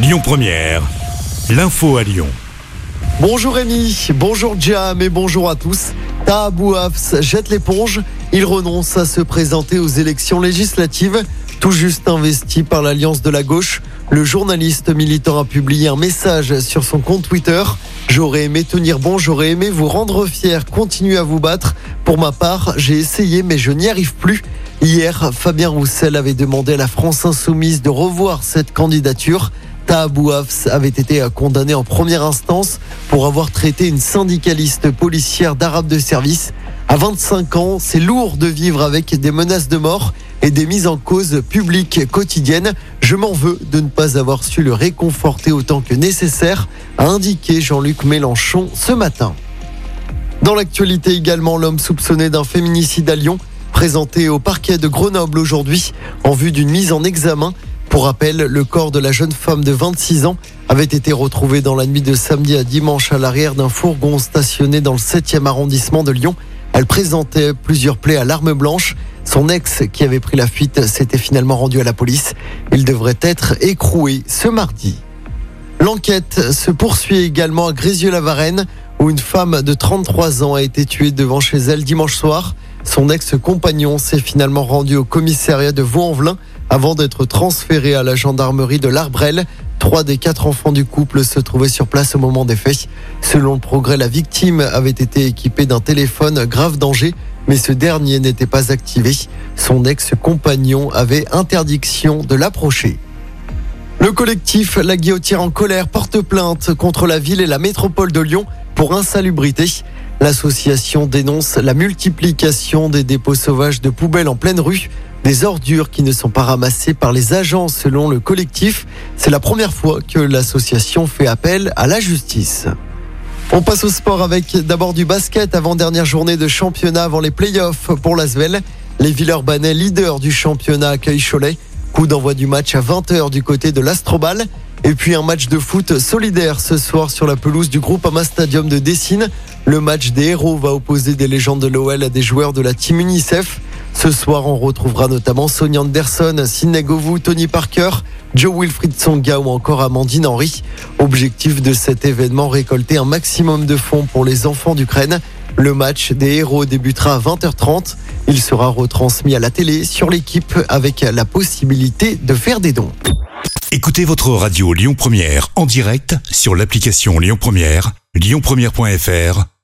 Lyon Première, l'info à Lyon. Bonjour Rémi, bonjour Jam et bonjour à tous. Tahabou Hafs jette l'éponge. Il renonce à se présenter aux élections législatives. Tout juste investi par l'Alliance de la gauche, le journaliste militant a publié un message sur son compte Twitter. J'aurais aimé tenir bon, j'aurais aimé vous rendre fier, continuer à vous battre. Pour ma part, j'ai essayé mais je n'y arrive plus. Hier, Fabien Roussel avait demandé à la France insoumise de revoir cette candidature. Hafs avait été condamné en première instance pour avoir traité une syndicaliste policière d'arabe de service. À 25 ans, c'est lourd de vivre avec des menaces de mort et des mises en cause publiques quotidiennes. Je m'en veux de ne pas avoir su le réconforter autant que nécessaire, a indiqué Jean-Luc Mélenchon ce matin. Dans l'actualité également, l'homme soupçonné d'un féminicide à Lyon présenté au parquet de Grenoble aujourd'hui en vue d'une mise en examen. Pour rappel, le corps de la jeune femme de 26 ans avait été retrouvé dans la nuit de samedi à dimanche à l'arrière d'un fourgon stationné dans le 7e arrondissement de Lyon. Elle présentait plusieurs plaies à l'arme blanche. Son ex, qui avait pris la fuite, s'était finalement rendu à la police. Il devrait être écroué ce mardi. L'enquête se poursuit également à Grézieux-la-Varenne, où une femme de 33 ans a été tuée devant chez elle dimanche soir. Son ex-compagnon s'est finalement rendu au commissariat de Vaux-en-Velin avant d'être transféré à la gendarmerie de l'Arbrel. Trois des quatre enfants du couple se trouvaient sur place au moment des faits. Selon le progrès, la victime avait été équipée d'un téléphone grave danger, mais ce dernier n'était pas activé. Son ex-compagnon avait interdiction de l'approcher. Le collectif La Guillotière en colère porte plainte contre la ville et la métropole de Lyon pour insalubrité. L'association dénonce la multiplication des dépôts sauvages de poubelles en pleine rue, des ordures qui ne sont pas ramassées par les agents selon le collectif. C'est la première fois que l'association fait appel à la justice. On passe au sport avec d'abord du basket avant dernière journée de championnat avant les playoffs pour l'Asvel. Les Villeurbanais, leaders du championnat, accueillent Cholet. Coup d'envoi du match à 20h du côté de l'Astrobal. Et puis un match de foot solidaire ce soir sur la pelouse du groupe Ama Stadium de Dessine. Le match des héros va opposer des légendes de l'OL à des joueurs de la team UNICEF. Ce soir, on retrouvera notamment Sonia Anderson, Sidney Govou, Tony Parker, Joe Wilfried Songa ou encore Amandine Henry. Objectif de cet événement, récolter un maximum de fonds pour les enfants d'Ukraine. Le match des héros débutera à 20h30. Il sera retransmis à la télé sur l'équipe avec la possibilité de faire des dons. Écoutez votre radio Lyon Première en direct sur l'application Lyon Première, lyonpremière.fr